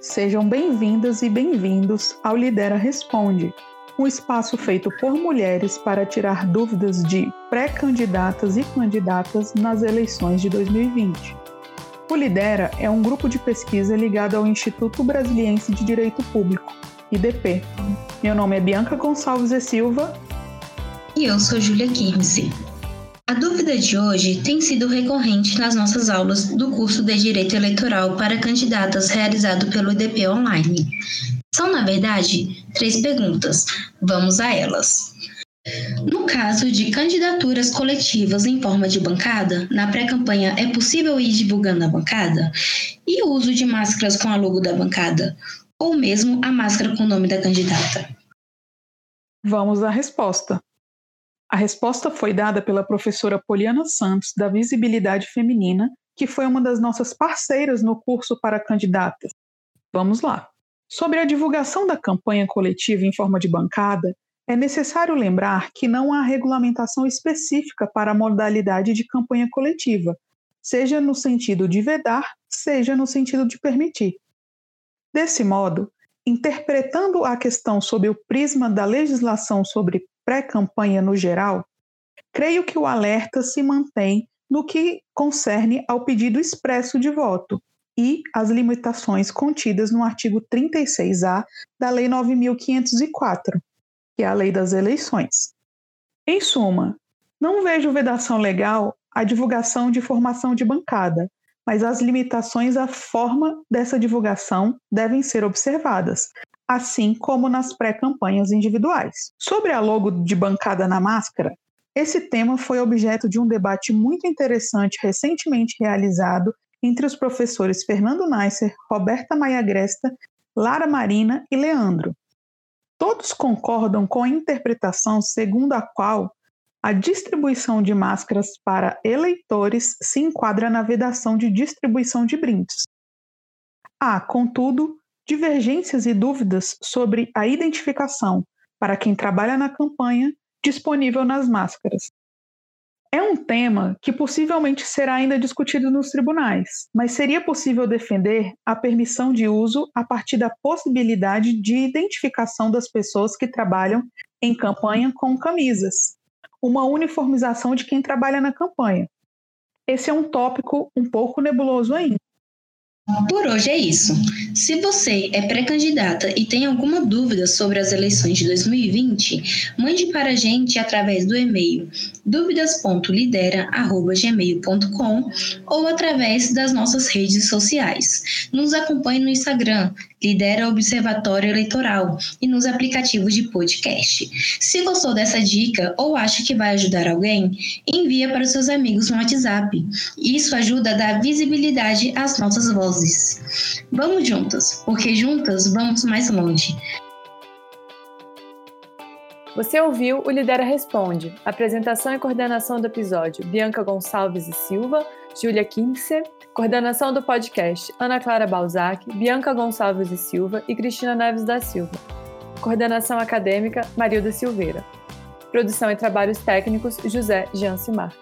Sejam bem-vindas e bem-vindos ao Lidera Responde, um espaço feito por mulheres para tirar dúvidas de pré-candidatas e candidatas nas eleições de 2020. O Lidera é um grupo de pesquisa ligado ao Instituto Brasiliense de Direito Público, IDP. Meu nome é Bianca Gonçalves e Silva. E eu sou Júlia Kirmse. A dúvida de hoje tem sido recorrente nas nossas aulas do curso de Direito Eleitoral para candidatas realizado pelo IDP Online. São, na verdade, três perguntas. Vamos a elas. No caso de candidaturas coletivas em forma de bancada, na pré-campanha é possível ir divulgando a bancada? E o uso de máscaras com a logo da bancada? Ou mesmo a máscara com o nome da candidata? Vamos à resposta. A resposta foi dada pela professora Poliana Santos, da Visibilidade Feminina, que foi uma das nossas parceiras no curso para candidatas. Vamos lá. Sobre a divulgação da campanha coletiva em forma de bancada, é necessário lembrar que não há regulamentação específica para a modalidade de campanha coletiva, seja no sentido de vedar, seja no sentido de permitir. Desse modo, interpretando a questão sob o prisma da legislação sobre pré-campanha no geral, creio que o alerta se mantém no que concerne ao pedido expresso de voto e as limitações contidas no artigo 36A da Lei 9504, que é a Lei das Eleições. Em suma, não vejo vedação legal a divulgação de formação de bancada, mas as limitações à forma dessa divulgação devem ser observadas, assim como nas pré-campanhas individuais. Sobre a logo de bancada na máscara, esse tema foi objeto de um debate muito interessante recentemente realizado entre os professores Fernando Neisser, Roberta Maia Gresta, Lara Marina e Leandro. Todos concordam com a interpretação segundo a qual a distribuição de máscaras para eleitores se enquadra na vedação de distribuição de brindes. Há, contudo, divergências e dúvidas sobre a identificação para quem trabalha na campanha disponível nas máscaras. É um tema que possivelmente será ainda discutido nos tribunais, mas seria possível defender a permissão de uso a partir da possibilidade de identificação das pessoas que trabalham em campanha com camisas, uma uniformização de quem trabalha na campanha. Esse é um tópico um pouco nebuloso ainda. Por hoje é isso. Se você é pré-candidata e tem alguma dúvida sobre as eleições de 2020, mande para a gente através do e-mail dúvidas.lidera@gmail.com ou através das nossas redes sociais. Nos acompanhe no Instagram, lidera Observatório Eleitoral e nos aplicativos de podcast. Se gostou dessa dica ou acha que vai ajudar alguém, envia para os seus amigos no WhatsApp. Isso ajuda a dar visibilidade às nossas vozes. Vamos juntas, porque juntas vamos mais longe. Você ouviu o Lidera Responde. Apresentação e coordenação do episódio: Bianca Gonçalves e Silva, Júlia Kinkser. Coordenação do podcast: Ana Clara Balzac, Bianca Gonçalves e Silva e Cristina Neves da Silva. Coordenação acadêmica: Marilda Silveira. Produção e trabalhos técnicos: José Jean Simar.